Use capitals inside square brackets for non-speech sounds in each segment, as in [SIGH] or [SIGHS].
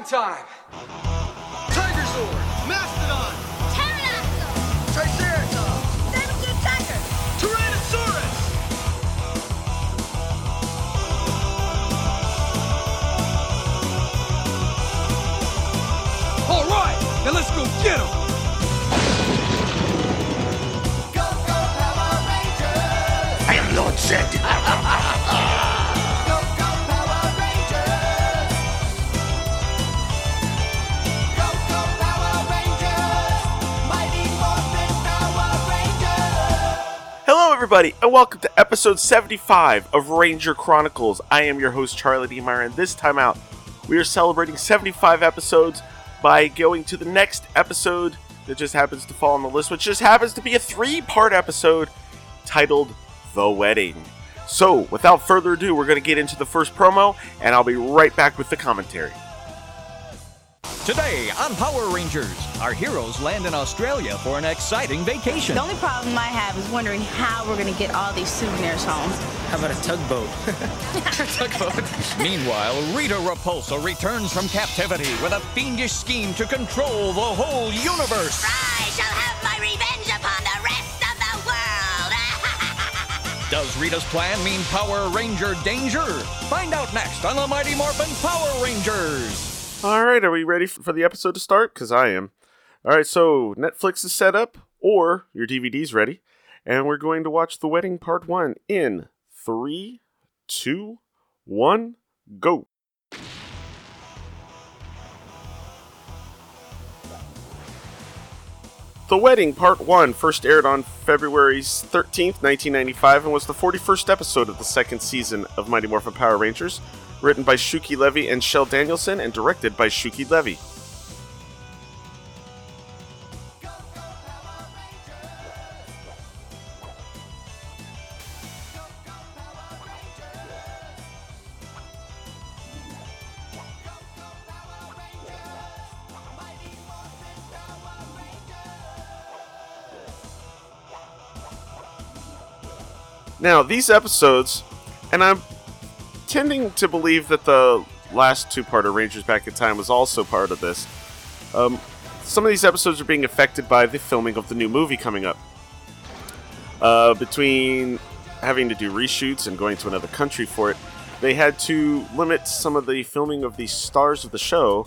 morphin' time! Tigerzord! Mastodon! Pterodactyl! Triceratops! Tiger! Tyrannosaurus! All right, now let's go get him! Go, go, Power Rangers! I am Lord Zed. Everybody, and welcome to episode 75 of Ranger Chronicles. I am your host, Charlie D. Meyer, and this time out, we are celebrating 75 episodes by going to the next episode that just happens to fall on the list, which just happens to be a three part episode titled The Wedding. So, without further ado, we're going to get into the first promo, and I'll be right back with the commentary. Today on Power Rangers, our heroes land in Australia for an exciting vacation. The only problem I have is wondering how we're gonna get all these souvenirs home. How about a tugboat? A [LAUGHS] [LAUGHS] tugboat. [LAUGHS] Meanwhile, Rita Repulsa returns from captivity with a fiendish scheme to control the whole universe. I shall have my revenge upon the rest of the world! Does Rita's plan mean Power Ranger danger? Find out next on the Mighty Morphin Power Rangers. All right, are we ready for the episode to start? Because I am. All right, so Netflix is set up, or your DVD's ready, and we're going to watch The Wedding Part 1 in three, two, one, go. The Wedding Part 1 first aired on February 13th, 1995, and was the 41st episode of the second season of Mighty Morphin Power Rangers, written by Shuki Levy and Shell Danielson, and directed by Shuki Levy. Now, these episodes, and I'm tending to believe that the last two part of Rangers Back in Time was also part of this. Um, some of these episodes are being affected by the filming of the new movie coming up. Uh, between having to do reshoots and going to another country for it, they had to limit some of the filming of the stars of the show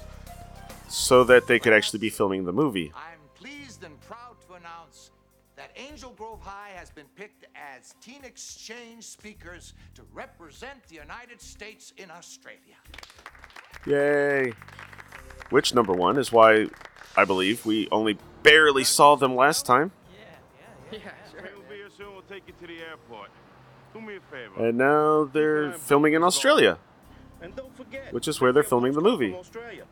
so that they could actually be filming the movie. Angel Grove High has been picked as teen exchange speakers to represent the United States in Australia. Yay! Which number one is why I believe we only barely saw them last time, yeah yeah sure We'll be here soon. We'll take you to the airport. Do me a favor. and now they're filming in Australia, And don't forget, which is where they're filming the movie.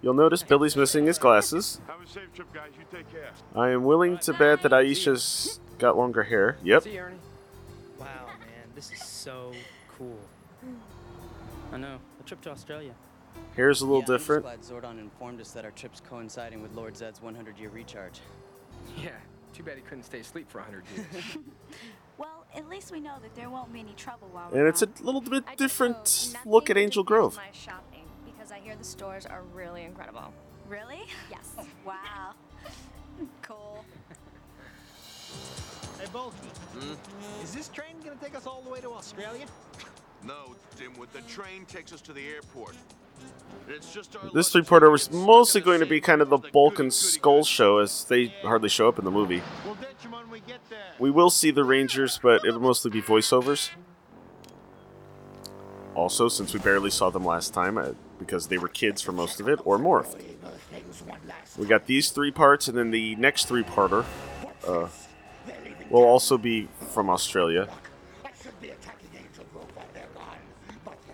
You'll notice Billy's missing his glasses. Have a safe trip, guys. You take care. I am willing to bet that Aisha's got longer hair. Yep. See Ernie. Wow, man, this is so cool. I know. A trip to Australia. Hair's a little Yeah, I'm different. just glad Zordon informed us that our trip's coinciding with Lord Zed's 100-year recharge. Yeah. Too bad he couldn't stay asleep for 100 years. [LAUGHS] Well, at least we know that there won't be any trouble while we're And it's a little bit different look at Angel Grove. My shopping because I hear the stores are really incredible. Really? Yes. [LAUGHS] Wow. [LAUGHS] cool. Hey, Bulky. Is this train gonna take us all the way to Australia? No, Dimwit, the train takes us to the airport. It's just our This three-parter was mostly gonna going to save be kind of the all Bulk and Skull show, as they hardly show up in the movie. We'll ditch 'em when we get there. We will see the Rangers, but it'll mostly be voiceovers. Also, since we barely saw them last time, uh, because they were kids for most of it, or morphed. We got these three parts, and then the next three parter uh, will also be from Australia.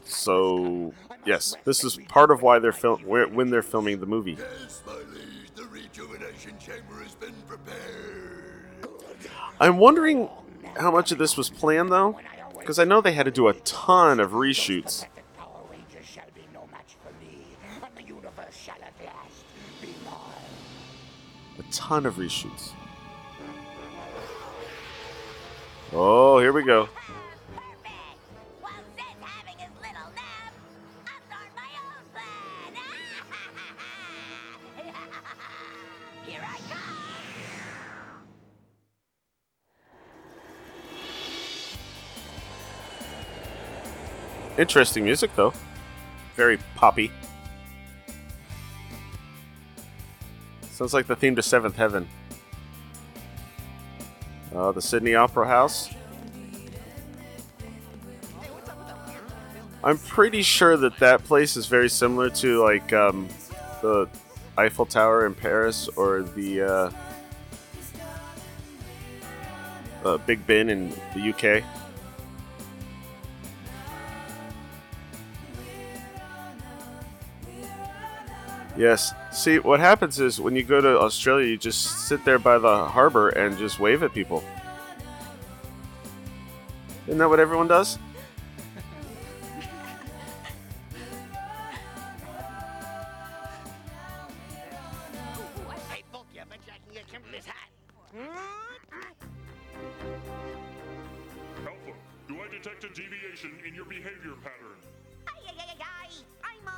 So, yes, this is part of why they're film when they're filming the movie. I'm wondering how much of this was planned, though, because I know they had to do a ton of reshoots. A ton of reshoots. Oh, here we go. Interesting music, though. Very poppy. Sounds like the theme to Seventh Heaven. Uh, the Sydney Opera House. I'm pretty sure that that place is very similar to like um, the Eiffel Tower in Paris or the uh, uh, Big Ben in the UK. Yes. See, what happens is when you go to Australia, you just sit there by the harbor and just wave at people. Isn't that what everyone does? Do I detect a deviation in your behavior pattern?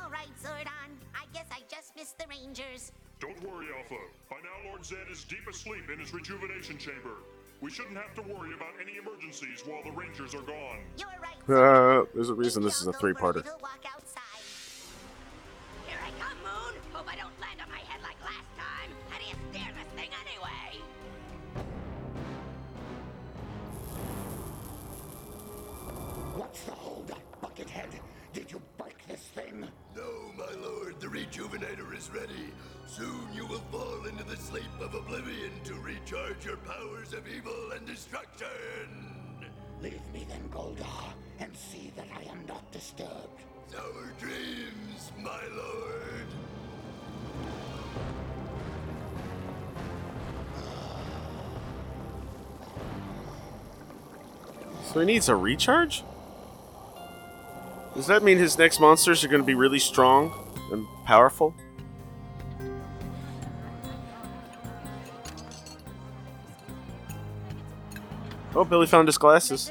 All right, Zordon. I guess I just missed the Rangers. Don't worry, Alpha. By now, Lord Zed is deep asleep in his rejuvenation chamber. We shouldn't have to worry about any emergencies while the Rangers are gone. You're right. Uh, there's a reason this is a three-parter. Rejuvenator is ready. Soon you will fall into the sleep of oblivion to recharge your powers of evil and destruction. Leave me then, Goldar, and see that I am not disturbed. Our dreams, my lord. So he needs a recharge? Does that mean his next monsters are going to be really strong and powerful? Oh, Billy found his glasses.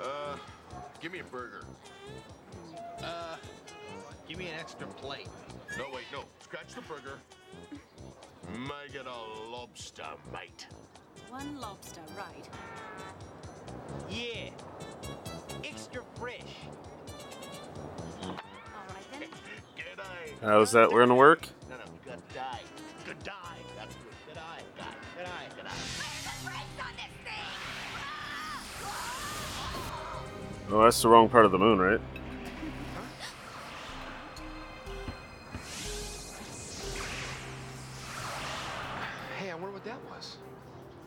Uh, give me a burger. Uh, give me an extra plate. No, wait, no. Scratch the burger. May get a lobster, mate. One lobster, right? Yeah. Extra fresh. All right then. G'day. How's that going to work? No, no, good day. Good day. That's good. Good eye. Good eye. Good eye. Good eye. Oh, that's the wrong part of the moon, right? Hey, I wonder what that was.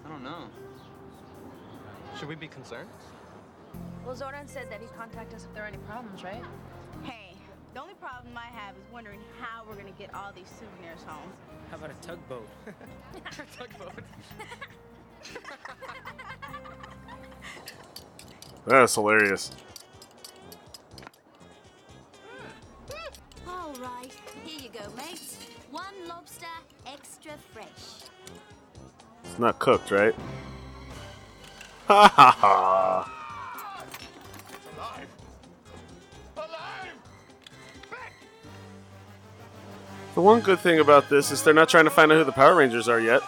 I don't know. Should we be concerned? Well, Zordon said that he'd contact us if there are any problems, right? Hey, the only problem I have is wondering how we're gonna get all these souvenirs home. How about a tugboat? a [LAUGHS] [LAUGHS] tugboat. That's hilarious. All right, here you go, mates. One lobster, extra fresh. It's not cooked, right? The one good thing about this is they're not trying to find out who the Power Rangers are yet.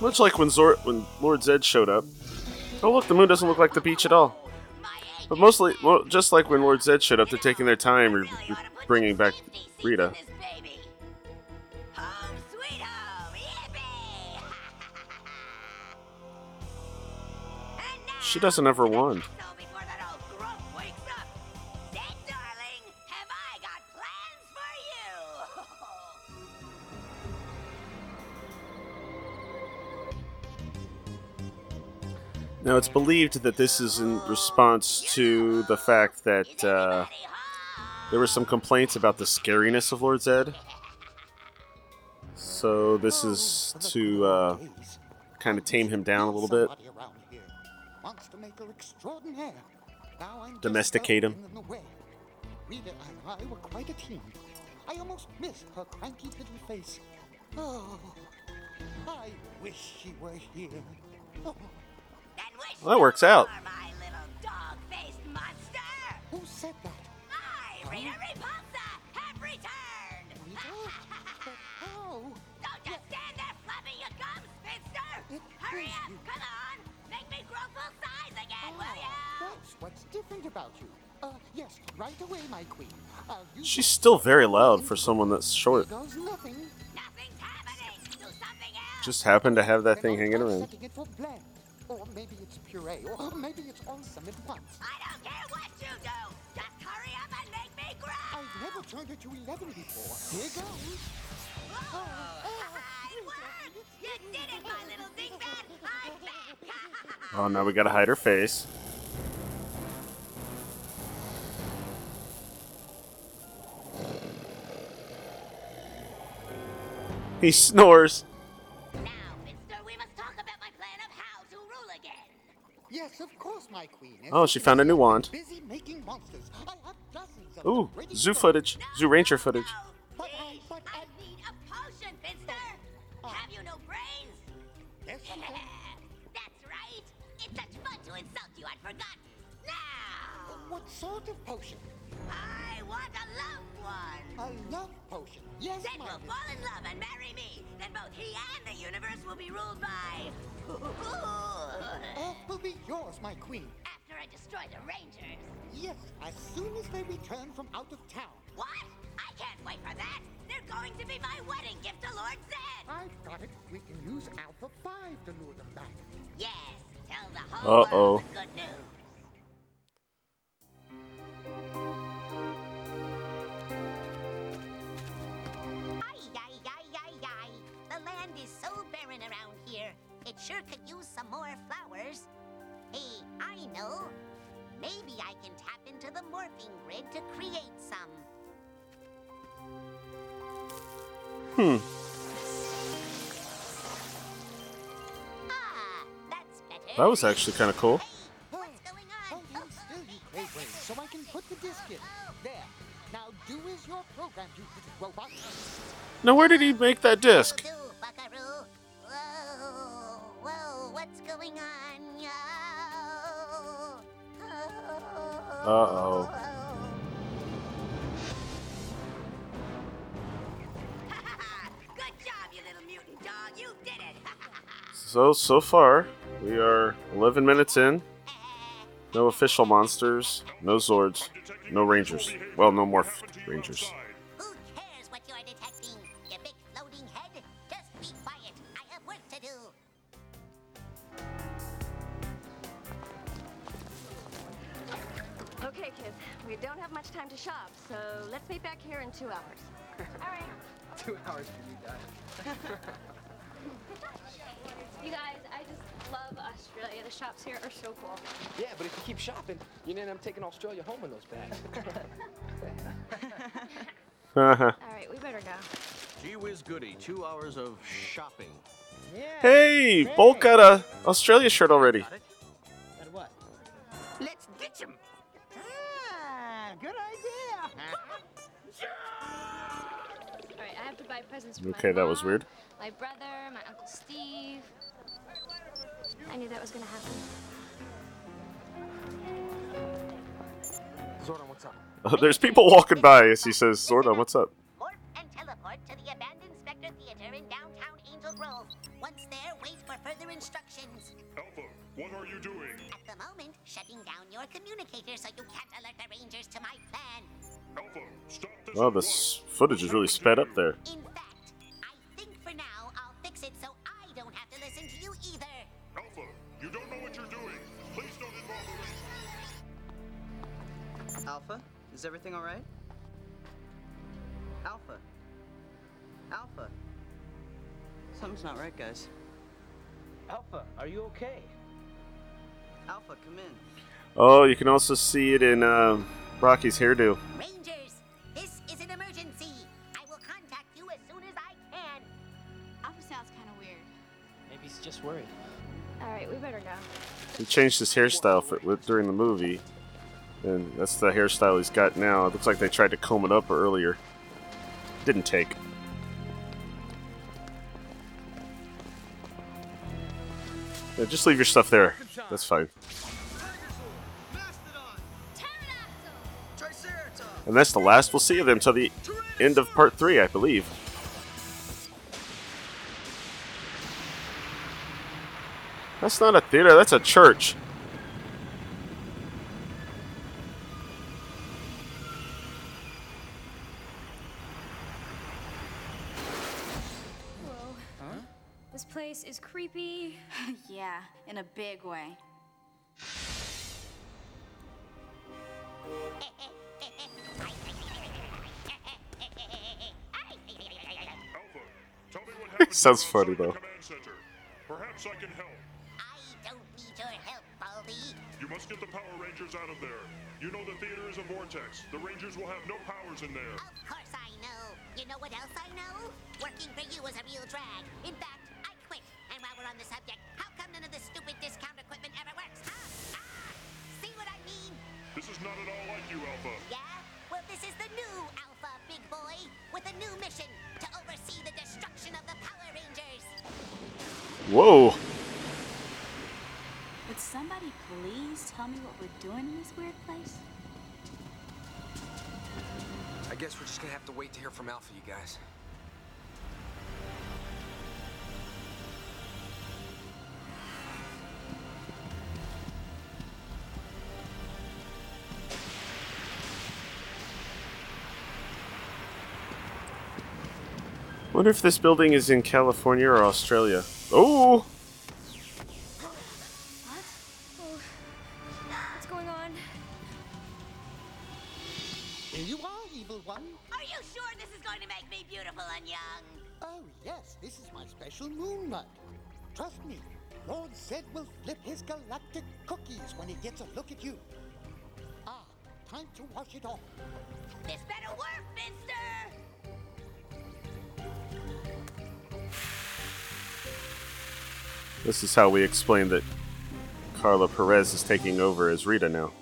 Much like when Zor- when Lord Zed showed up. Oh look, the moon doesn't look like the beach at all. But mostly, well, just like when Lord Zed showed up, they're taking their time re- bringing back Rita. Got plans for you? [LAUGHS] Now, it's believed that this is in response to the fact that uh, there were some complaints about the scariness of Lord Zed. So, this is to uh, kind of tame him down a little bit, Somebody around here wants to make her extraordinaire. Now I'm domesticate him. in the way. Rita and I were quite a team. I almost miss her cranky little face. Oh, I wish she were here. Oh. Then wish Well, that works out. My little dog-faced monster! Who said that? I, Rita Repulsa, have returned! [LAUGHS] But how? Don't just stand there flapping your gums, spinster! Hurry up, come on! Make me grow full size again, will ya? That's what's different about you. Uh, yes, right away, my queen. I'll She's still very loud for someone that's short. Does nothing. Nothing's happening! Do something else! Just happened to have that Then thing I'll hanging around. setting it for blend. Or maybe it's puree, or maybe it's all some at once. I don't care what you do! Just hurry up and make me grow! I've never turned it to 11 before. Here goes. Oh, oh, now we gotta hide her face. He snores. now, Finster, we must talk about my plan of how to rule again. Yes, of course, my queen. As Oh, she found a new wand. Busy making monsters. I have dozens of Ooh, them ready to zoo go. footage. Zyuranger footage. But sort of potion? I want a love one! A love potion. Yes, Then my we'll fall in love and marry me. Then both he and the universe will be ruled by. All will be yours, my queen. After I destroy the Rangers. Yes, as soon as they return from out of town. What? I can't wait for that. They're going to be my wedding gift to Lord Zed. I've got it. We can use Alpha 5 to lure them back. Yes, tell the whole Uh-oh. world the good news. It sure could use some more flowers. Hey, I know. Maybe I can tap into the morphing grid to create some. Hmm. Ah, that's better. That was actually kind of cool. What's going on? Hold still, you great brain, so I can put the disc in. There. Now do as you're programmed, you little robot. Now, where did he make that disc? So, far, we are 11 minutes in. No official monsters, no Zords, no Rangers. Well, no more Rangers. All right, we better go. Gee whiz goody, two hours of shopping. hey, Bolt got a Australia shirt already. And what? Let's ditch him. Ah, good idea. All right, I have to buy presents for Okay, my that was weird. My brother, my uncle Steve. I knew that was gonna happen. Zordon, what's up? Uh, [LAUGHS] there's people walking by as he says, Zordon, what's up? Morph and teleport to the abandoned Spectre Theater in downtown Angel Grove. Once there, wait for further instructions. Alpha, what are you doing? At the moment, shutting down your communicator so you can't alert the Rangers to my plan. Alpha, stop this. Well, this footage is really sped up there. In guys. Alpha, are you okay? Alpha, come in. Oh, you can also see it in um, Rocky's hairdo. Rangers, this is an emergency. I will contact you as soon as I can. Alpha sounds kind of weird. Maybe he's just worried. All right, we better go. He changed his hairstyle for, with, during the movie, and that's the hairstyle he's got now. It looks like they tried to comb it up earlier. Didn't take. Yeah, just leave your stuff there. That's fine. And that's the last we'll see of them till the end of part three, I believe. That's not a theater, that's a church. Sounds funny though. Perhaps I can help. I don't need your help, Baldy. You must get the Power Rangers out of there. You know the theater is a vortex. The Rangers will have no powers in there. Of course I know. You know what else I know? Working for you is a real drag. In fact, I quit. And while we're on the subject, how come none of this stupid discount equipment ever works, huh? Ah! See what I mean? This is not at all like you, Alpha. Yeah? Well, this is the new Alpha, big boy, with a new mission Whoa. Would somebody please tell me what we're doing in this weird place? I guess we're just gonna have to wait to hear from Alpha, you guys. I wonder if this building is in California or Australia. Oh! Is how we explain that Carla Perez is taking over as Rita now.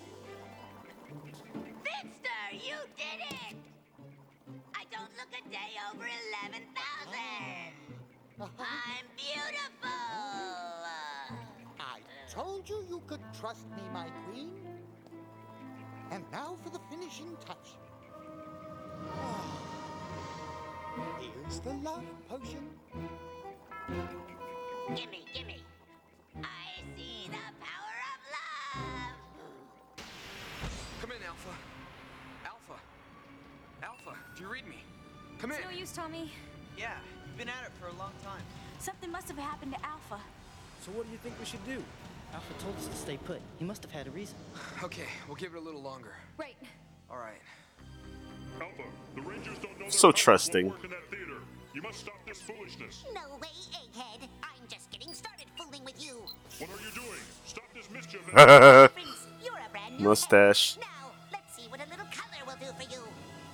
So trusting. work in that theater. You must stop this foolishness. No way, Egghead. I'm just getting started fooling with you. What are you doing? Stop this mischief. [LAUGHS] Prince, you're a brand new Mustache. head. Now, let's see what a little color will do for you.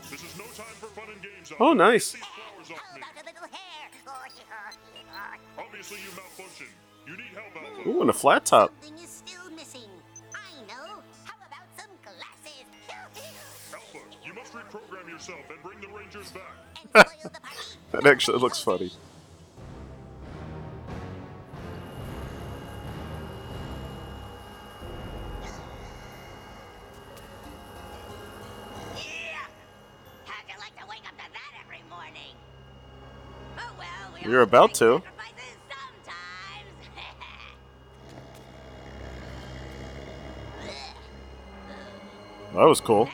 This is no time for fun and games. Oh, nice. Get these flowers off me. About a little hair. [LAUGHS] Obviously, you malfunction. You need help, Alpha. Ooh, and a flat top. Something is reprogram yourself and bring the Rangers back. [LAUGHS] that actually looks funny. You like to wake up to that every morning? Oh well, we You're about to. [LAUGHS] That was cool.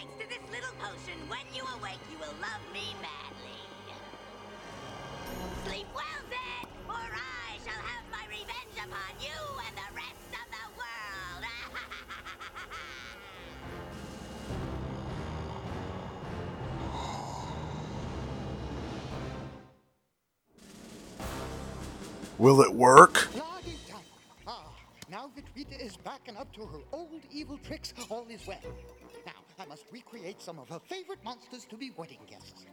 Will it work? Ah, now that Rita is back and up to her old evil tricks, all is well. Now, I must recreate some of her favorite monsters to be wedding guests.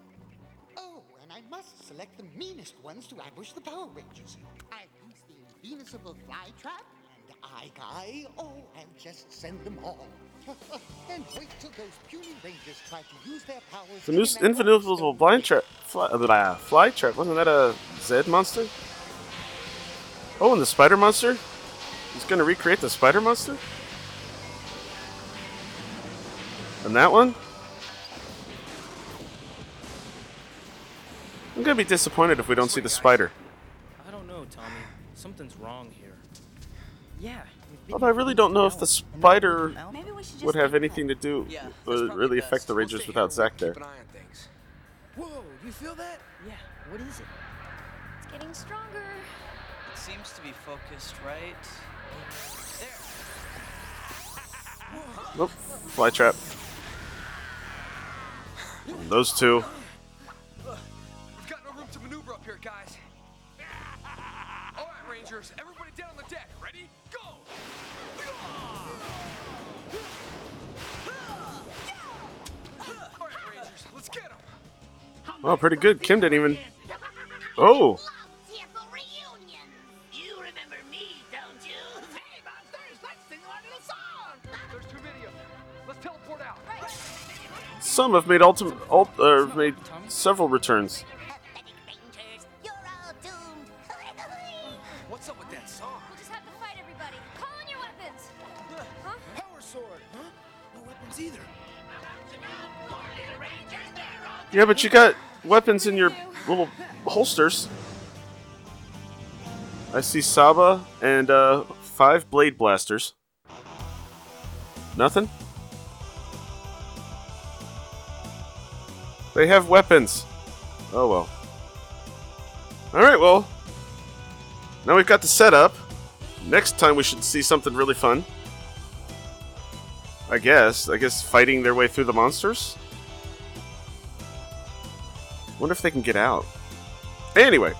Oh, and I must select the meanest ones to ambush the Power Rangers. I use the Venusable Flytrap and Eye Guy. Oh, and just send them all. [LAUGHS] and wait till those puny Rangers try to use their powers. The new in that invisible blind trap, fly, uh, fly trap. Wasn't that a Zed monster? Oh, and the spider monster. He's gonna recreate the spider monster? And that one? I'm gonna be disappointed if we don't see the spider. I don't know, Tommy. Something's wrong here. Yeah. Although I really don't know if the spider Maybe we should just would have anything to do, would really affect the Rangers without Zack there. Whoa, do you feel that? Yeah, what is it? It's getting stronger. It seems to be focused right Nope, fly trap. Those two. We've got no room to maneuver up here, guys. All right, Rangers, everybody down on the deck. Ready? Go! All right, Rangers, let's get them. Oh, pretty good. Kim didn't even. Oh, some have made ultimate, ult, uh, made several returns. What's up with that song? We'll just have to fight everybody. Call on your weapons. Huh? Power sword. Huh? No weapons either. Yeah, but you got weapons in your little holsters. I see Saba and uh, five blade blasters. Nothing? They have weapons. Oh well. Alright, well. Now we've got the setup. Next time we should see something really fun. I guess. I guess fighting their way through the monsters? Wonder if they can get out. Anyway.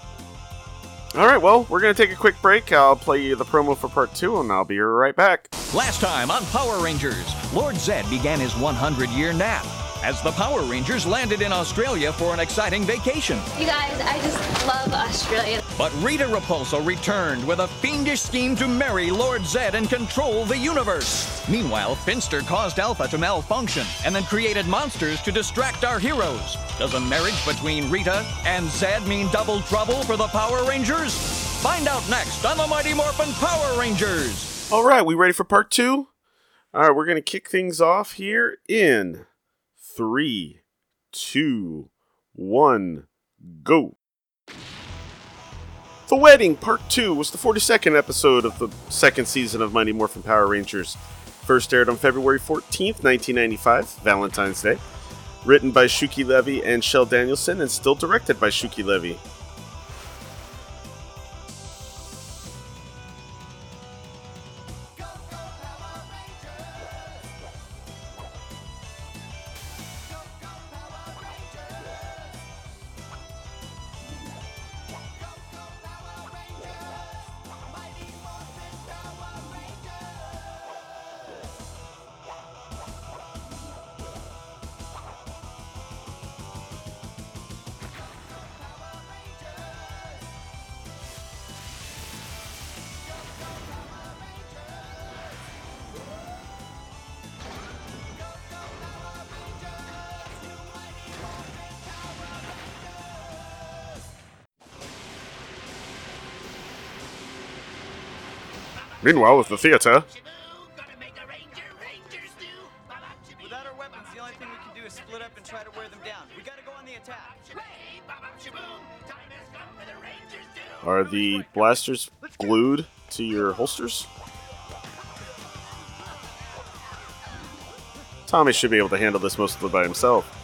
Alright, well, we're going to take a quick break. I'll play you the promo for part two, and I'll be right back. Last time on Power Rangers, Lord Zed began his 100 year nap as the Power Rangers landed in Australia for an exciting vacation. You guys, I just love Australia. But Rita Repulsa returned with a fiendish scheme to marry Lord Zed and control the universe. Meanwhile, Finster caused Alpha to malfunction and then created monsters to distract our heroes. Does a marriage between Rita and Zed mean double trouble for the Power Rangers? Find out next on the Mighty Morphin Power Rangers. Alright, we ready for part two? Alright, we're going to kick things off here in three, two, one, go. The Wedding Part 2 was the 42nd episode of the second season of Mighty Morphin Power Rangers. First aired on February 14th, 1995, Valentine's Day. Written by Shuki Levy and Shell Danielson, and still directed by Shuki Levy. Go on the theater. are the blasters glued to your holsters? Tommy should be able to handle this mostly by himself.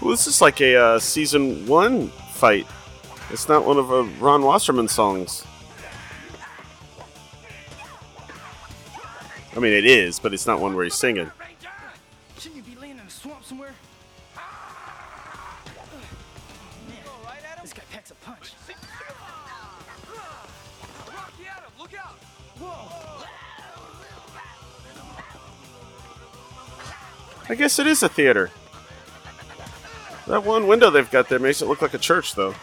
Well, this is like a uh, season one fight. It's not one of uh, Ron Wasserman songs. I mean, it is, but it's not one where he's singing. Shouldn't you be laying in a swamp somewhere? This guy packs a punch. Rocky Adam, look out! Whoa! I guess it is a theater. That one window they've got there makes it look like a church, though.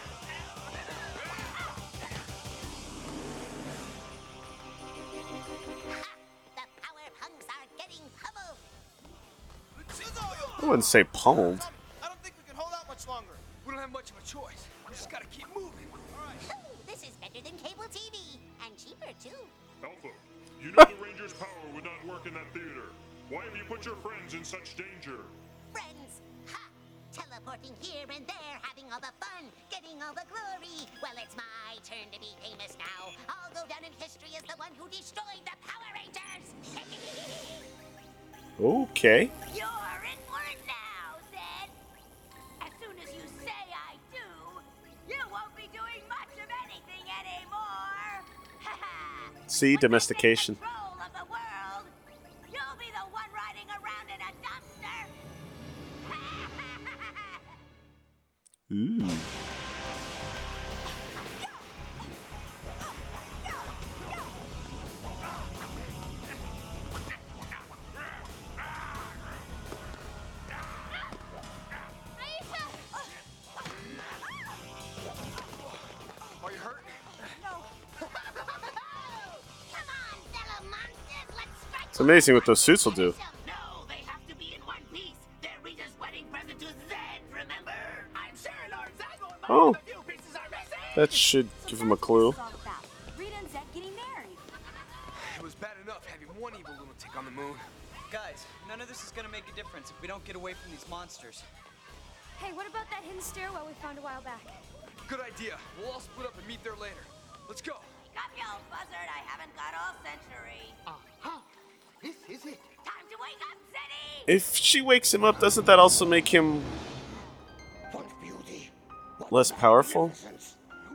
I wouldn't say pummeled. Domestication. Amazing what those suits will do. No, they have to be in one piece. They're Rita's wedding present to Zed, remember? I'm sure Lord Zed will Oh. the few pieces are missing. That should give him a clue. Rita and Zed getting married. It was bad enough having one evil lunatic on the moon. Guys, none of this is gonna make a difference if we don't get away from these monsters. Hey, what about that hidden stairwell we found a while back? Good idea. We'll all split up and meet there later. Let's go. Come, you old buzzard, I haven't got all century. Aha! If she wakes him up, doesn't that also make him less powerful?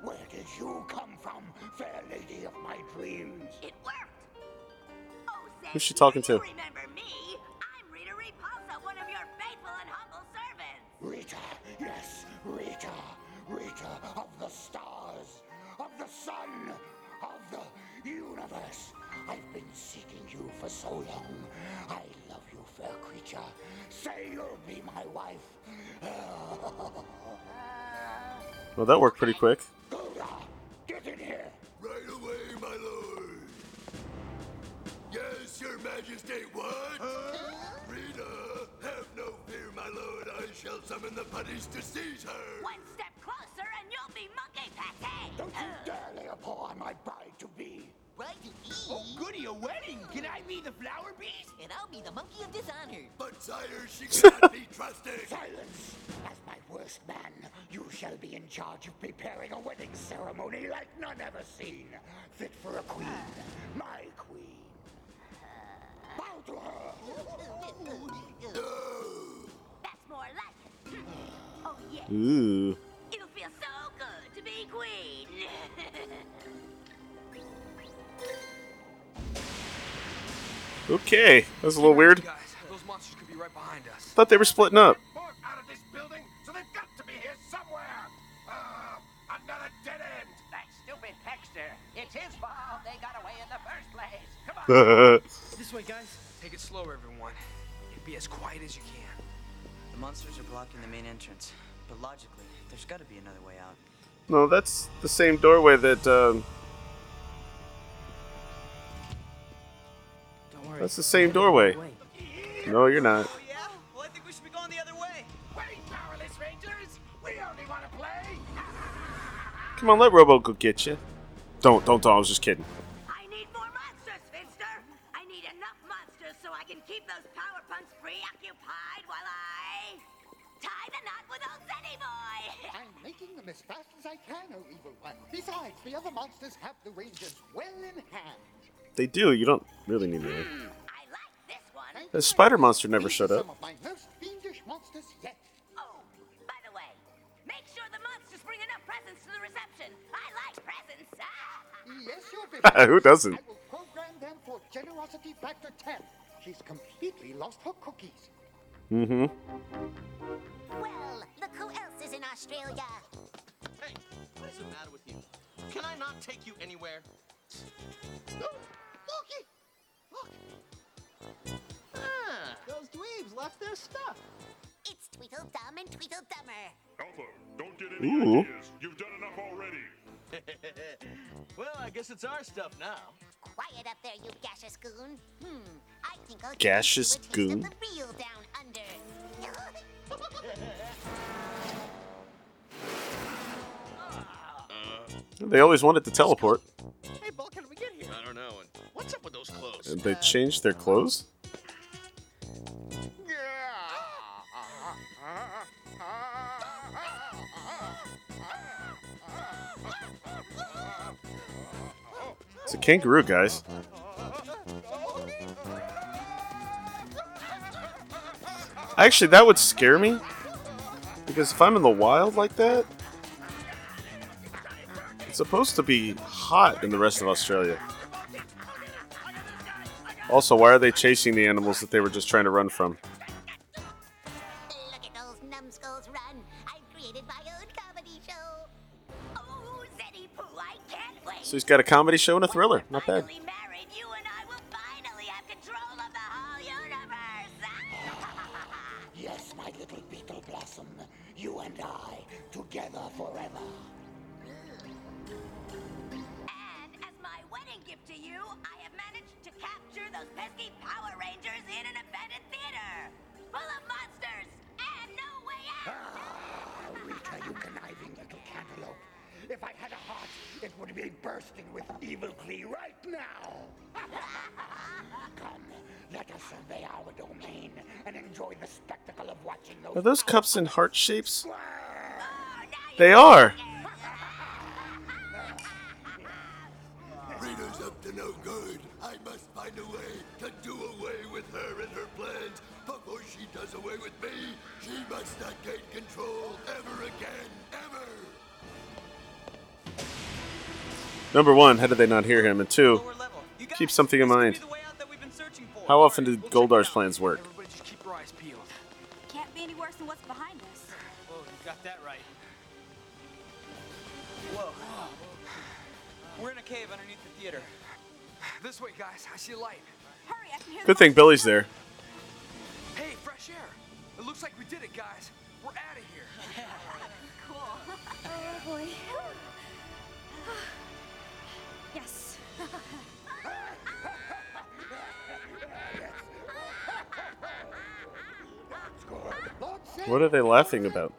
Where did you come from, fair lady of my dreams? It worked. Oh, Zed, Who's she talking to? remember me? I'm Rita Repulsa, one of your faithful and humble servants. Rita, yes, Rita, Rita of the stars, of the sun, of the universe. I've been seeking you for so long. I love you, fair creature. Say you'll be my wife. [LAUGHS] Well, that worked pretty quick. Goldar, get in here. Right away, my lord. Yes, your majesty, what? Rita, have no fear, my lord. I shall summon the putties to seize her. One step closer and you'll be monkey pate. Don't you dare lay a paw on my bride-to-be. Right to be. Oh, goody, a wedding. Can I be the flower beast? And I'll be the monkey of dishonor. But sire, she cannot be trusted. Silence! As my worst man, you shall be in charge of preparing a wedding ceremony like none ever seen. Fit for a queen. My queen. Bow to her. That's more like it. Oh, yeah. Ooh. Okay, that was a little weird. Guys, those monsters could be right behind us. Thought they were splitting up. out of this building, so they've got to be here somewhere. Uh, another dead end. That stupid Hexter. It's his fault they got away in the first place. Come on. [LAUGHS] This way, guys. Take it slow, everyone. And be as quiet as you can. The monsters are blocking the main entrance, but logically, there's gotta be another way out. No, that's the same doorway that. Um, worry. that's the same doorway. No, you're not. Oh, yeah? Well, I think we should be going the other way. Wait, powerless rangers. We only want to play. [LAUGHS] Come on, let Robo go get you. Don't, don't, don't. I was just kidding. I need more monsters, Finster. I need enough monsters so I can keep those power punks preoccupied while I tie the knot with old Zeddy Boy. [LAUGHS] I'm making them as fast as I can, oh evil one. Besides, the other monsters have the Rangers well in hand. They do. You don't really need me. I like this one. The spider monster never showed up. Some of my most fiendish monsters yet. Oh, by the way, make sure the monsters bring enough presents to the reception. I like presents. [LAUGHS] Yes, your Bishop. [LAUGHS] Who doesn't? I will program them for generosity factor 10. She's completely lost her cookies. Mm-hmm. Well, look who else is in Australia. Hey, what is the matter with you? Can I not take you anywhere? Looky! Look! Ah, those dweebs left their stuff. It's Tweedledum and Tweedledummer. Alpha, don't get any Ooh. ideas. You've done enough already. [LAUGHS] well, I guess it's our stuff now. Quiet up there, you gaseous goon. Hmm, I think I'll give Gaseous you a taste goon? of the real down under. [LAUGHS] They always wanted to teleport. Hey, Bulk, how did we get here? I don't know. What's up with those clothes? They changed their clothes? It's a kangaroo, guys. Actually, that would scare me. Because if I'm in the wild like that, it's supposed to be hot in the rest of Australia. Also, why are they chasing the animals that they were just trying to run from? Look at those numbskulls run. I've created my own comedy show. Oh, Poo, I can't wait. So he's got a comedy show and a thriller. Not bad. Are those cups in heart shapes? They are. Rita's up to no good. I must find a way to do away with her and her plans before she does away with me. She must not gain control ever again, ever. Number one, how did they not hear him? And two, keep something in mind. How often did Goldar's plans work? I can hear Good thing Billy's there. Hey, fresh air. It looks like we did it, guys. We're out of here. [LAUGHS] cool. Oh boy. [SIGHS] yes. [LAUGHS] What are they laughing about?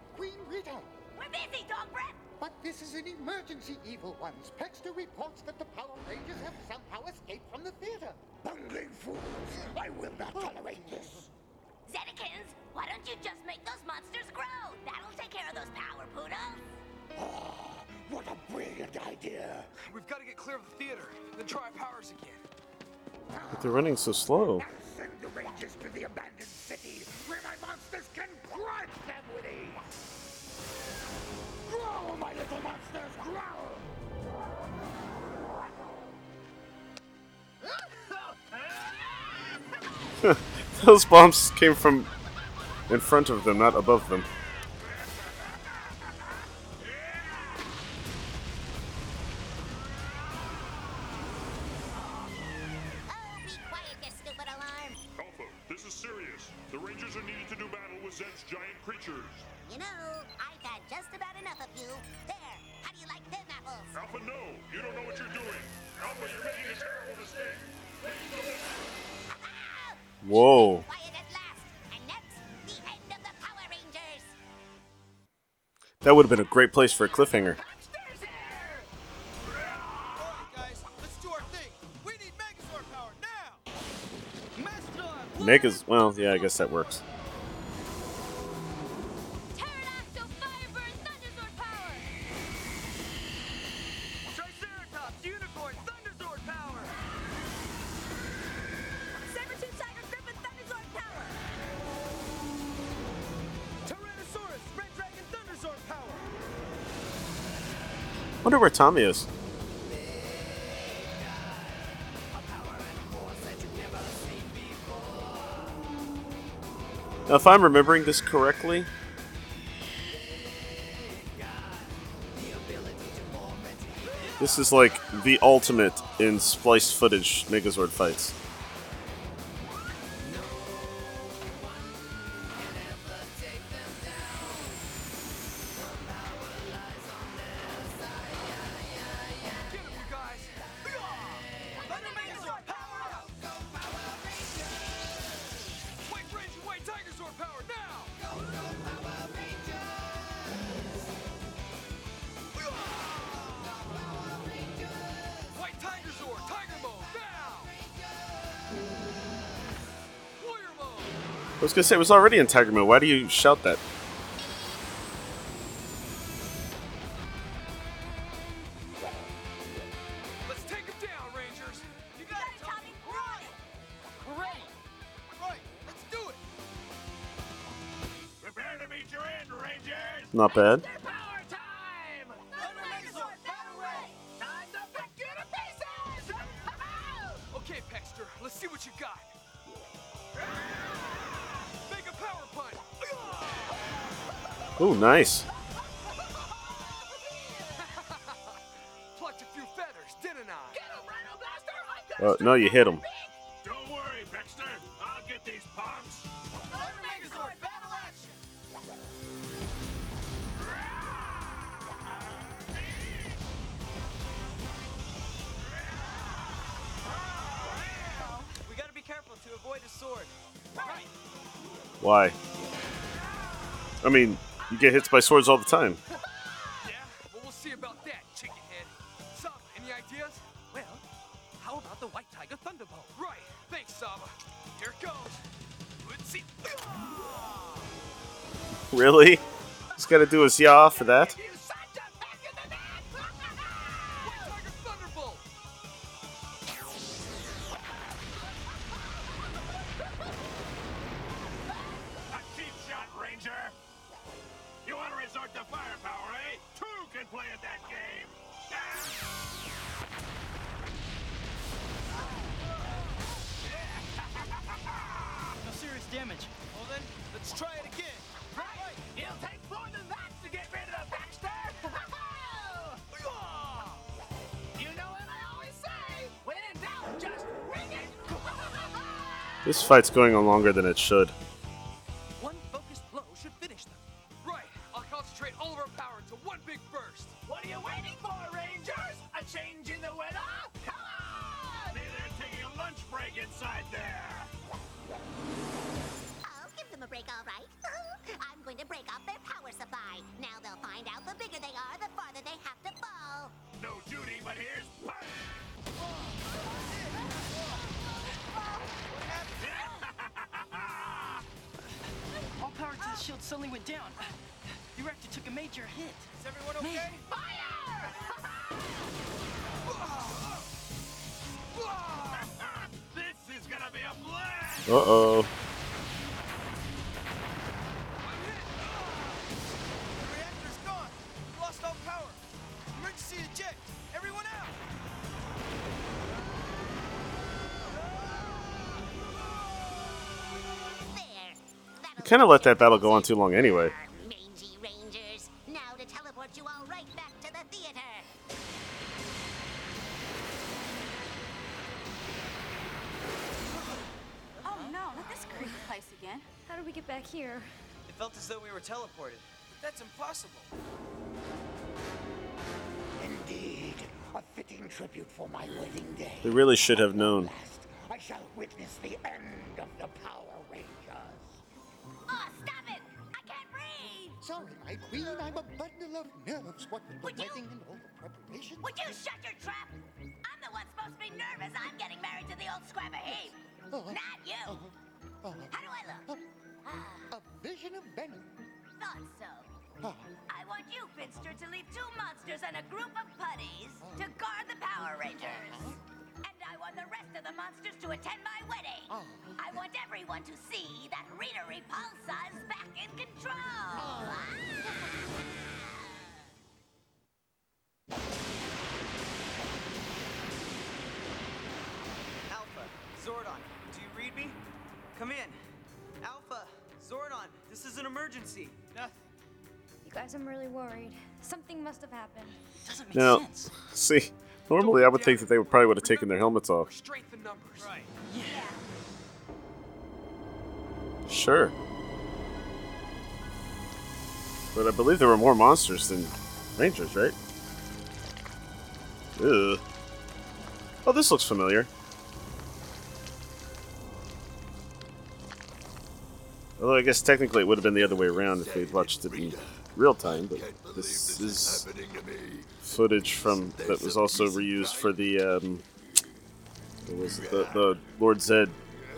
Little monsters, grow! [LAUGHS] Those bombs came from in front of them, not above them. Been a great place for a cliffhanger. Megas, well, yeah, I guess that works. Wonder where Tommy is. Now, if I'm remembering this correctly, this is like the ultimate in spliced footage Megazord fights. Was gonna say it was already in Tiger Mode. Why do you shout that? Let's take nice. Plucked a few feathers, didn't I? Uh, no, you hit him. Get hits by swords all the time. Yeah, well, we'll see about that, chicken head. Saba, any ideas? Well, how about the White Tiger Thunderbolt? Right, thanks, Saba. Here it goes. Let's see. Really? Just gotta do his yaw for that. This fight's going on longer than it should. Kind of let that battle go on too long anyway. Mangy Rangers. Now to teleport you all right back to the theater. Oh no, not this creepy place again. How did we get back here? It felt as though we were teleported. But that's impossible. Indeed, a fitting tribute for my wedding day. They really should have known. I shall witness the end of the Power Rangers. Sorry, my queen, I'm a bundle of nerves. What with the wedding and all the preparations. Would you shut your trap? I'm the one supposed to be nervous. I'm getting married to the old scrapper heap. Uh-huh. Not you. Uh, How do I look? Ah. a vision of venom. Thought so. I want you, Finster, to leave two monsters and a group of putties to guard the Power Rangers. And I want the rest of the monsters to attend my wedding. Oh. I want everyone to see that Rita Repulsa is back in control. Ah! Alpha, Zordon, do you read me? Come in. Alpha, Zordon, this is an emergency. Nothing. You guys, I'm really worried. Something must have happened. Doesn't make Now, sense. see, normally I would think that they would probably would have taken their helmets off. Strength in numbers. Right. Sure. But I believe there were more monsters than rangers, right? Ugh. Oh, this looks familiar. Although I guess technically it would have been the other way around if we'd watched it in real time, but this is footage from that was also reused for the um, what was it, the, the Lord Zed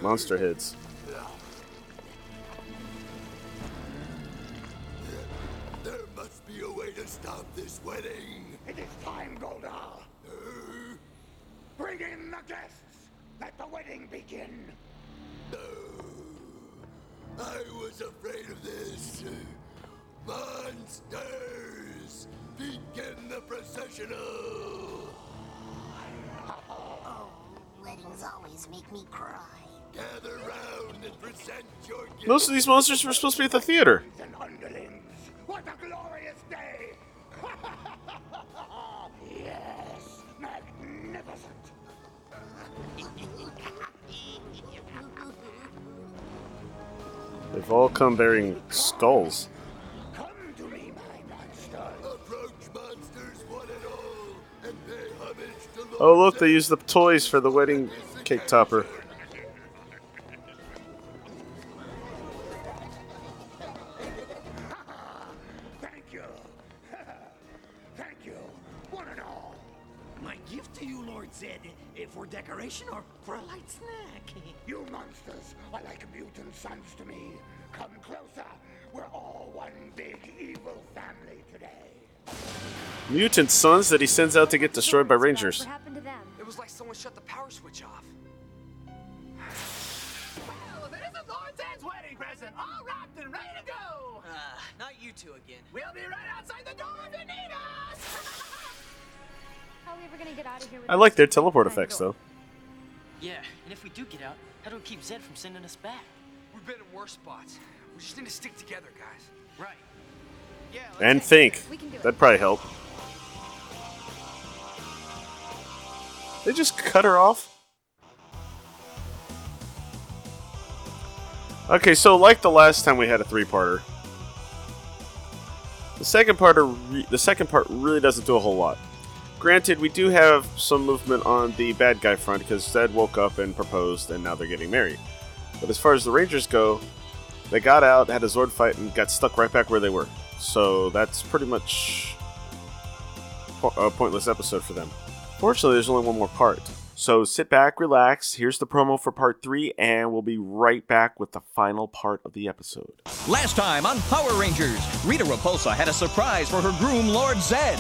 monster heads. There must be a way to stop this wedding. It is time, Goldar. Uh, Bring in the guests. Let the wedding begin. I was afraid of this. Monsters! Begin the processional! Oh, weddings always make me cry. Gather round and present your gifts. Most of these monsters were supposed to be at the theater. And underlings. What a glorious day! [LAUGHS] yes, magnificent. They've all come bearing skulls. Oh, look, they used the toys for the wedding cake topper. Thank you. [LAUGHS] Thank you, one and all. My gift to you, Lord Zed, for decoration or for a light snack. [LAUGHS] You monsters are like mutant sons to me. Come closer. We're all one big evil family today. Mutant sons that he sends out to get destroyed by rangers. Like their teleport effects, though. Yeah, and if we do get out, how do we keep Zed from sending us back? We've been in worse spots. We just need to stick together, guys. Right. Yeah. And think. That'd probably help. They just cut her off? Okay, so like the last time we had a three-parter, the second part, re- the second part really doesn't do a whole lot. Granted, we do have some movement on the bad guy front because Zed woke up and proposed, and now they're getting married. But as far as the Rangers go, they got out, had a Zord fight, and got stuck right back where they were. So that's pretty much a pointless episode for them. Fortunately, there's only one more part. So sit back, relax. Here's the promo for part three, and we'll be right back with the final part of the episode. Last time on Power Rangers, Rita Repulsa had a surprise for her groom, Lord Zed.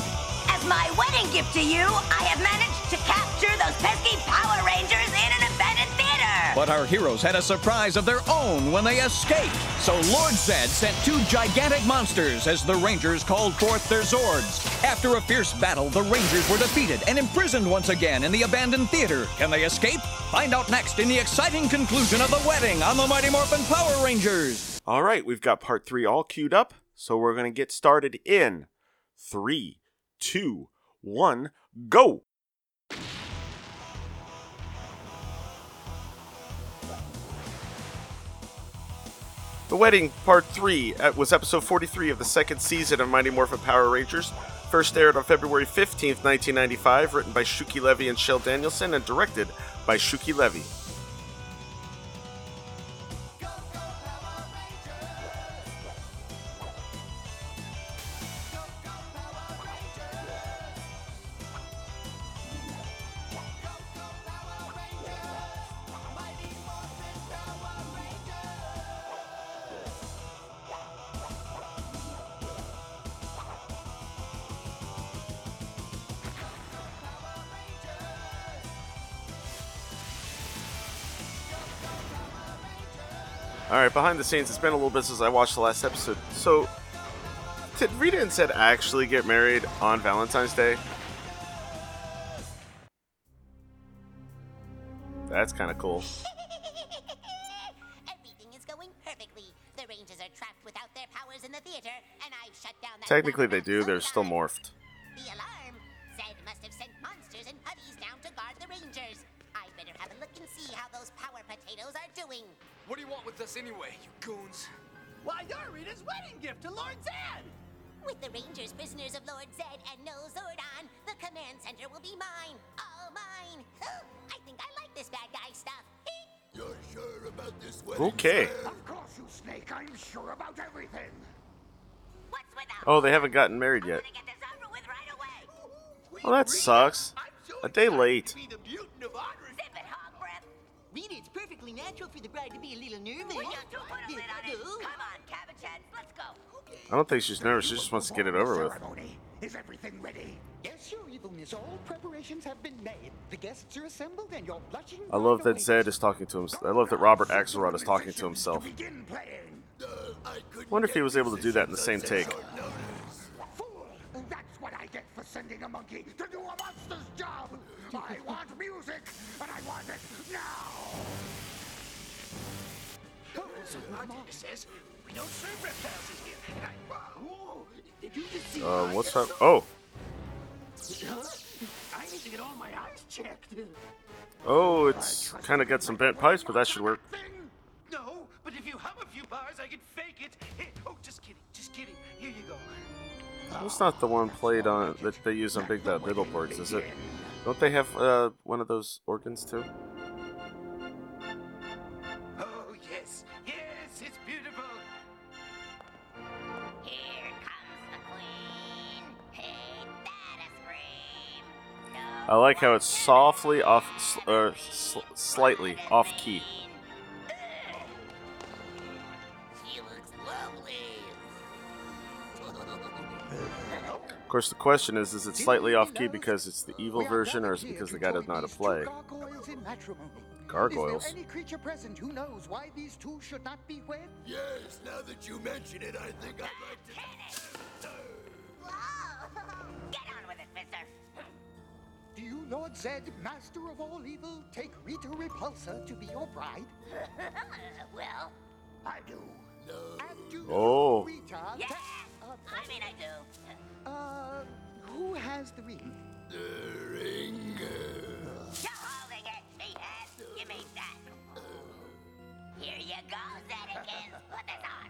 As my wedding gift to you, I have managed to capture those pesky Power Rangers in an abandoned theater. But our heroes had a surprise of their own when they escaped. So Lord Zed sent two gigantic monsters as the Rangers called forth their Zords. After a fierce battle, the Rangers were defeated and imprisoned once again in the abandoned theater. Can they escape? Find out next in the exciting conclusion of the wedding on the Mighty Morphin Power Rangers. All right, we've got part three all queued up, so we're going to get started in three, two, one, go! The Wedding, Part 3, uh, was episode 43 of the second season of Mighty Morphin Power Rangers. First aired on February 15th, 1995, written by Shuki Levy and Shell Danielson, and directed by Shuki Levy. Right, behind the scenes, it's been a little bit since I watched the last episode. So, did Rita and Zed actually get married on Valentine's Day? That's kind of cool. [LAUGHS] Everything is going perfectly. The Rangers are trapped without their powers in the theater, and I've shut down that. Technically, they do. They're still morphed. Haven't gotten married yet. Well, that sucks. A day late. It's perfectly natural for the bride to be a little nervous. Will you two put a lid on it? Come on, cabbage heads, let's go. Okay. I don't think she's nervous. She just wants to get it over with. Is everything ready? Yes, your evilness. All preparations have been made. The guests are assembled, and you're blushing. I love that Zed is talking to him. I love that Robert Axelrod is talking to himself. Wonder if he was able to do that in the same take. Got some bent pipes, but that should work. No, but if you hum a few bars, I can fake it. Hey, oh, just kidding, just kidding. Here you go. That's not the one played on that they use on Big Bad Beetleborgs, is it? Don't they have uh, one of those organs too? I like how it's softly off, s- uh, sl- slightly off key. She looks lovely. Of course, the question is: Is it slightly off key because it's the evil version, or is it because the guy doesn't know how to play? Gargoyles in. Gargoyles. Is there any creature present who knows why these two should not be wed? Yes, now that you mention it, I think I'd like to. You, Lord Zed, master of all evil, take Rita Repulsa to be your bride? [LAUGHS] well, I do. And do Oh. Rita... yeah. ta- I mean, I do. Uh, who has the ring? The ring. You're holding it, meathead. Give me that. Here you go, Zedekins. Put this on.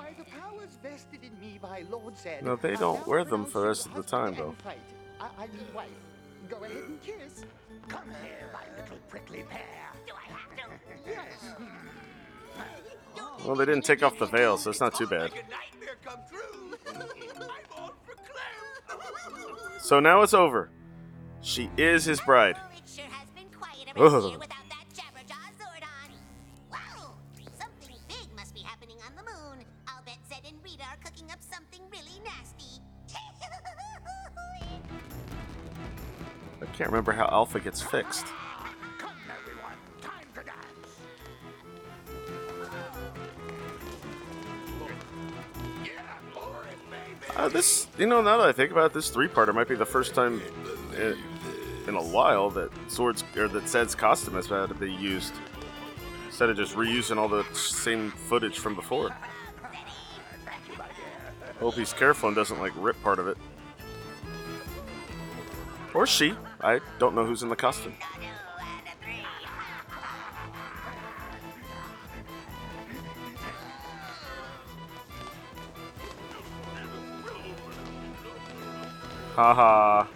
Okay, go ahead. By the powers vested in me by Lord Zed... No, they don't wear them for the rest of the time, though. fight. I, I mean wife. Go ahead and kiss. Come here, my little prickly pear. Do I have to? Yes. Well, they didn't take off the veil, so it's not too bad. Nightmare come true. [LAUGHS] I'm on for Claire. So now it's over. She is his bride. Oh, it sure has been quiet [LAUGHS] around Ugh. Can't remember how Alpha gets fixed. Uh, this, you know, now that I think about it, this three-parter might be the first time in, in a while that Swords or that Zed's costume has had to be used instead of just reusing all the same footage from before. Hope he's careful and doesn't like rip part of it. Or she. I don't know who's in the costume. Haha.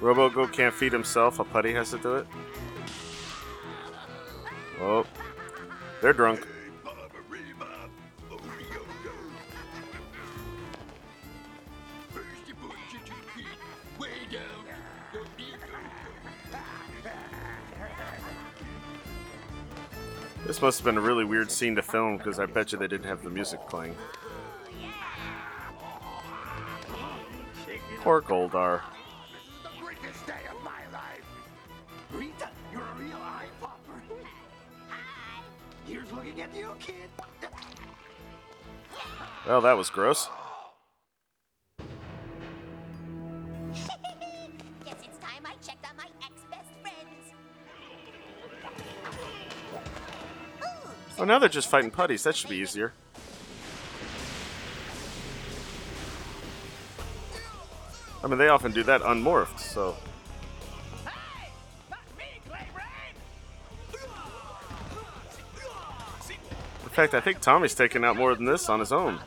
Robogoat can't feed himself. A putty has to do it. Oh, they're drunk. This must have been a really weird scene to film because I bet you they didn't have the music playing. Poor Goldar. Rita, you're a real popper. Here's looking at you, kid. Well, that was gross. Now they're just fighting putties. That should be easier. I mean, they often do that unmorphed, so. In fact, I think Tommy's taking out more than this on his own.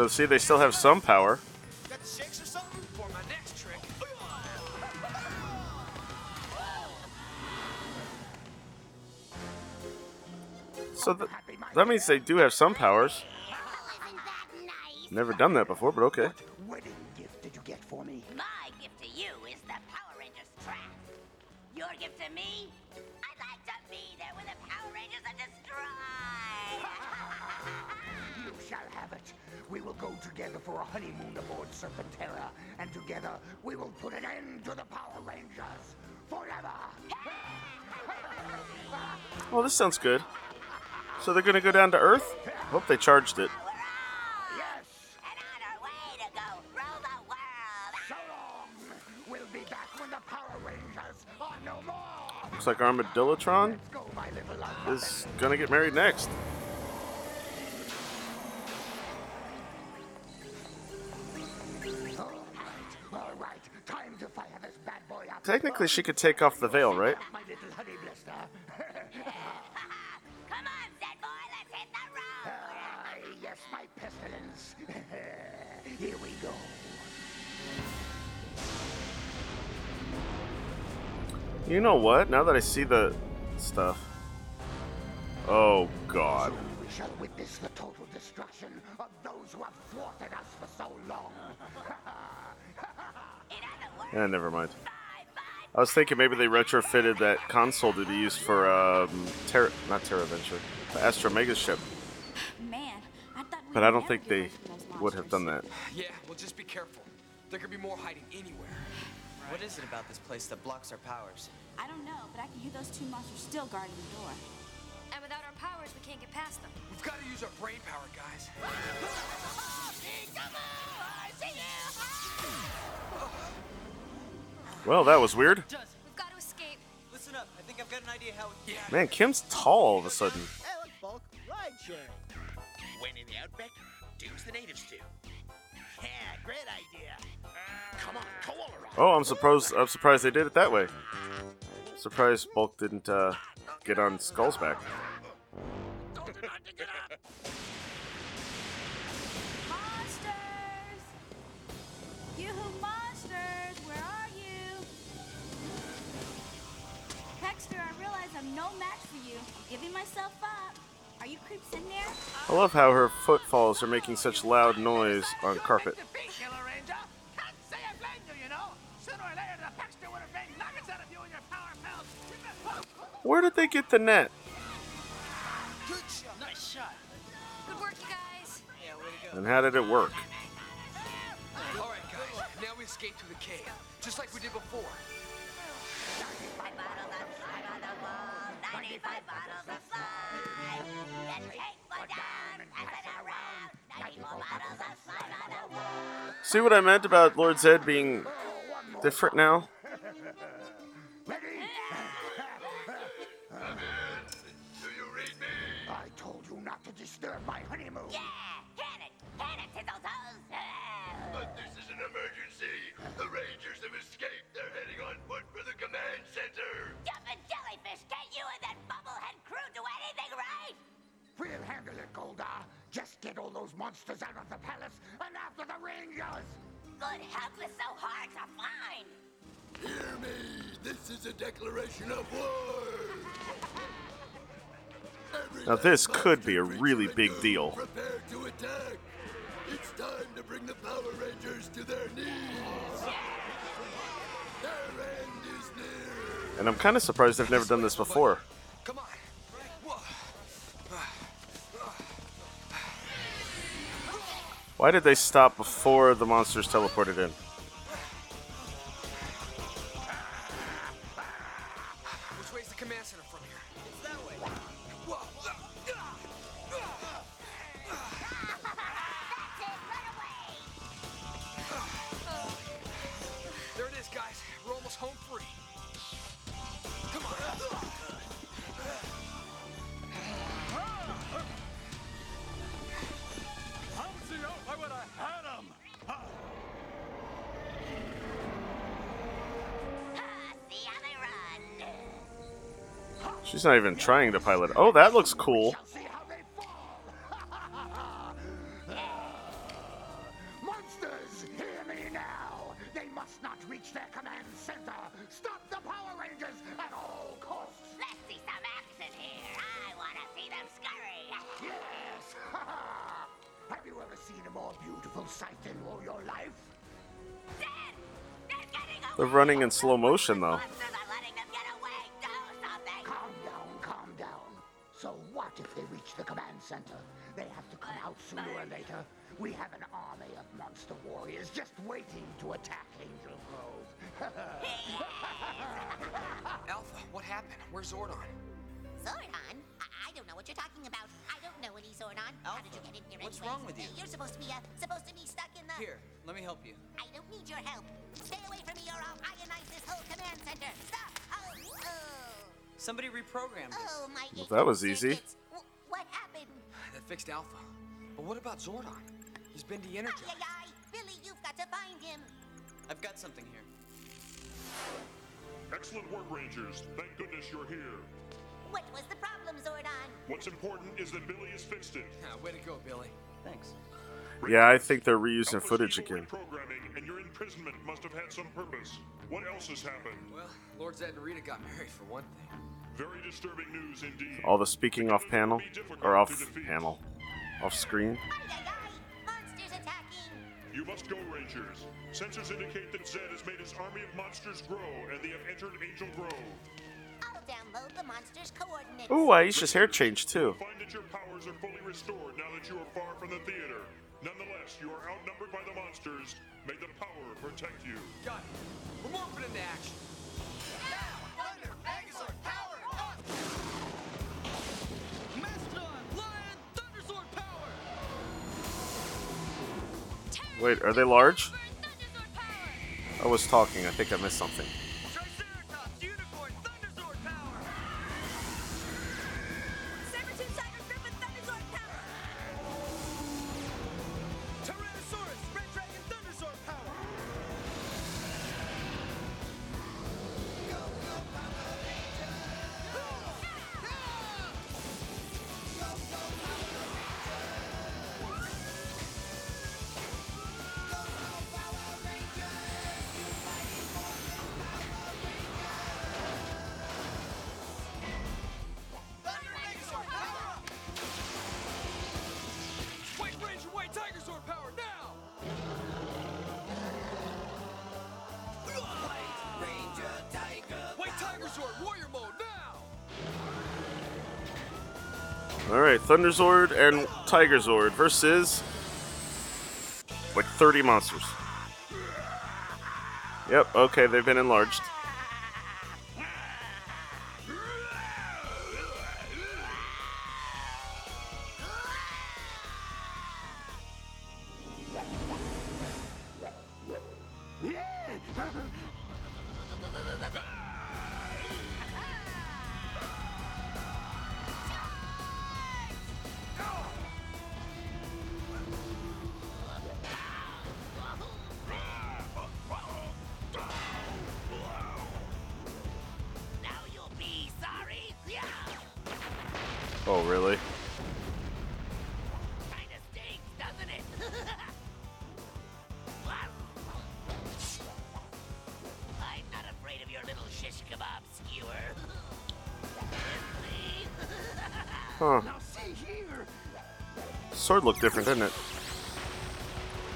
So see, they still have some power. Got the shakes or something for my next trick? So th- that means they do have some powers. Never done that before, but okay. Wedding gift did you get for me? My gift to you is the Power Rangers trap. Your gift to me? I'd like to be there with the Power Rangers and destroy. [LAUGHS] You shall have it. We will go together for a honeymoon aboard Serpentera, and together we will put an end to the Power Rangers forever. [LAUGHS] Well, this sounds good. So they're gonna go down to Earth? Hope they charged it. So long. We'll be back when the Power Rangers are no more. Looks like Armadillotron Go, my little alpha. is gonna get married next. Technically, she could take off the veil, right? My little honey blister. Come on, Zed boy, let's hit the road. Yes, my pestilence. [LAUGHS] Here we go. You know what? Now that I see the stuff. Oh, God. We shall witness the total destruction of those who have thwarted us for so long. [LAUGHS] Yeah, eh, never mind. I was thinking maybe they retrofitted that console to be used for, um, Terra, not Terra Venture, the Astro Mega ship. Man, I thought But I don't think they away from those would have done that. Yeah, well, just be careful. There could be more hiding anywhere. What is it about this place that blocks our powers? I don't know, but I can hear those two monsters still guarding the door. And without our powers, we can't get past them. We've got to use our brain power, guys. [LAUGHS] Well, that was weird. We've got to escape. Listen up, I think I've got an idea how we can. Man, Kim's tall all of a sudden. Alec Bulk ride sharing. When in the outback, do's the natives do. Yeah, great idea. Come on, go all. Oh, I'm surprised. I'm surprised they did it that way. Surprised Bulk didn't uh, get on Skull's back. I'm no match for you. I'm giving myself up. Are you creeps in there? I love how her footfalls are making such loud noise on carpet. Killer Ranger. Can't say I blame you, you know. Sooner or later, the Paxter would have made nuggets out of you and your power pals. Where did they get the net? Good shot. Nice shot. Good work, you guys. Yeah, way to go. And how did it work? All right, guys. Now we escape through the cave, just like we did before. 95 bottles of slime. Then take one down, pass it around. 94 bottles of slime on the wall. See what I meant about Lord Zed being different now? Just get all those monsters out of the palace and after the Rangers. Good help is so hard to find. Hear me. This is a declaration of war. Now this could be a really big deal. Prepare to attack. It's time to bring the Power Rangers to their knees. Their end is near. And I'm kind of surprised they've never done this before. Come on. Why did they stop before the monsters teleported in? She's not even trying to pilot. Oh, that looks cool. Monsters, hear me now. They must not reach their command center. Stop the Power Rangers at all costs. Let's see some action here. I want to see them scurry. yes. [LAUGHS] Have you ever seen a more beautiful sight in all your life? They're running in slow motion, though. Was easy. What happened? [SIGHS] That fixed Alpha. But what about Zordon? He's been de-energized. Billy, you've got to find him. I've got something here. Excellent work, Rangers. Thank goodness you're here. What was the problem, Zordon? What's important is that Billy has fixed it. Yeah, way to go, Billy. Thanks. Yeah, I think they're reusing footage again. Programming and your imprisonment must have had some purpose. What else has happened? Well, Lord Zed and Rita got married for one thing. Very disturbing news indeed. All the speaking off panel or off panel, off screen. Monsters attacking. You must go, Rangers. Sensors indicate that Zed has made his army of monsters grow, and they have entered Angel Grove. I'll download the monsters' coordinates. Ooh, Aisha's hair changed too. Find that your powers are fully restored now that you are far from the theater. Nonetheless, you are outnumbered by the monsters. May the power protect you. Got it. We're morphing into action. Thunder, Megazord, power Wait, are they large? I was talking. I think I missed something. All right, Thunderzord and Tigerzord versus like 30 monsters. Yep. Okay, they've been enlarged. Skewer. Huh. Now see here. Sword looked different, didn't it?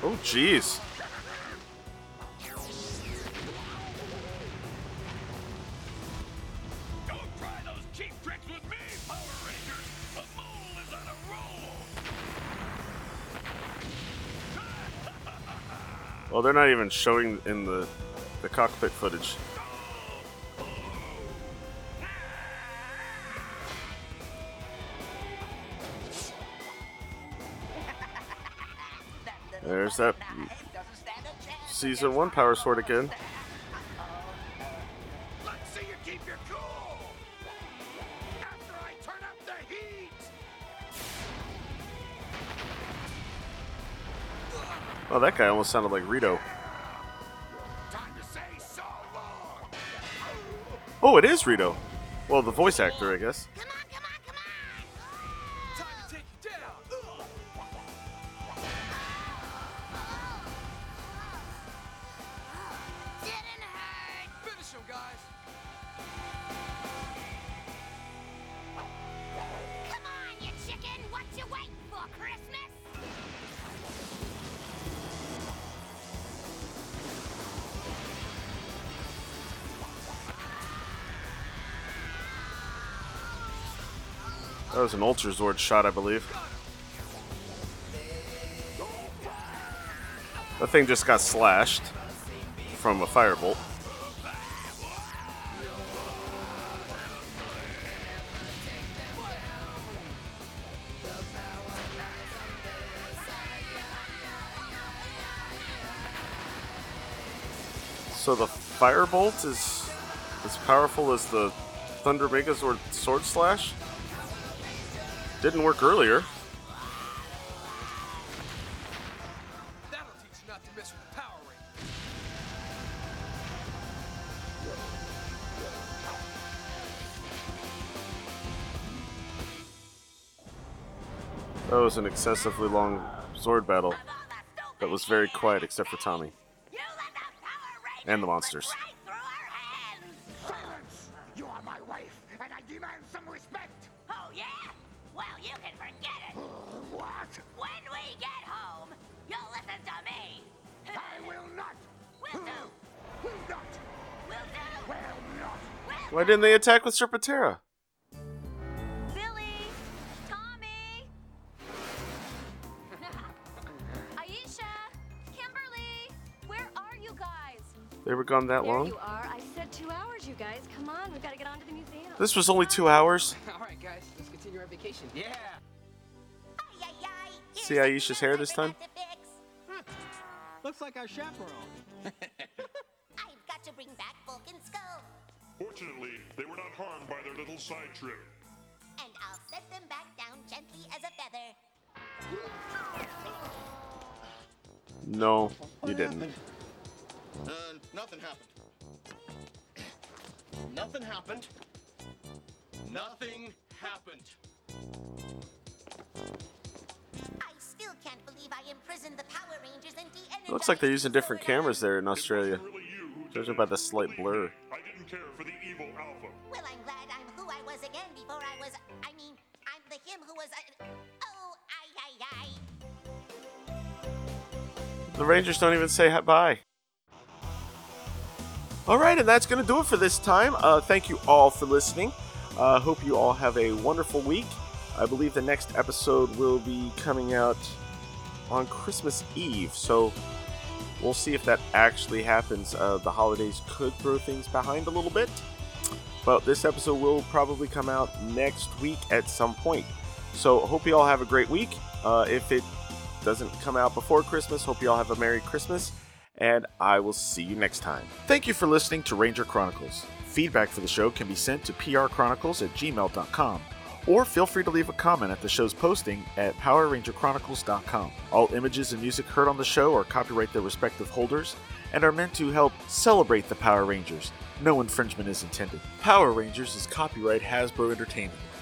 Oh, jeez. They're not even showing in the the cockpit footage. [LAUGHS] There's that season one power sword again. That guy almost sounded like Rito. Oh, it is Rito. Well, the voice actor, I guess. That was an Ultra Zord shot, I believe. The thing just got slashed from a firebolt. So the firebolt is as powerful as the Thunder Megazord Sword Slash? Didn't work earlier. That'll teach you not to mess with the Power Rangers. That was an excessively long sword battle that was very quiet except for Tommy. And the monsters. Why didn't they attack with Serpentera? Billy! Tommy! [LAUGHS] Aisha! Kimberly! Where are you guys? They were gone that There long? you are. I said two hours, you guys. Come on, we've got to get on to the museum. This was only two hours. [LAUGHS] All right, guys, let's continue our vacation. Yeah. See Aisha's hair this time? Hmm. Looks like our chaperone. No, you didn't. Uh, nothing happened. Nothing happened. Nothing happened. I still can't believe I imprisoned the Power Rangers and de It looks like they're using different cameras there in Australia. Judging by the slight blur. The Rangers don't even say bye. All right, and that's going to do it for this time. Uh, thank you all for listening. Uh, hope you all have a wonderful week. I believe the next episode will be coming out on Christmas Eve, so we'll see if that actually happens. Uh, the holidays could throw things behind a little bit, but this episode will probably come out next week at some point. So, hope you all have a great week. Uh, if it doesn't come out before Christmas, hope you all have a Merry Christmas, and I will see you next time. Thank you for listening to Ranger Chronicles. Feedback for the show can be sent to prchronicles at gmail.com, or feel free to leave a comment at the show's posting at powerrangerchronicles.com. All images and music heard on the show are copyright their respective holders and are meant to help celebrate the Power Rangers. No infringement is intended. Power Rangers is copyright Hasbro Entertainment.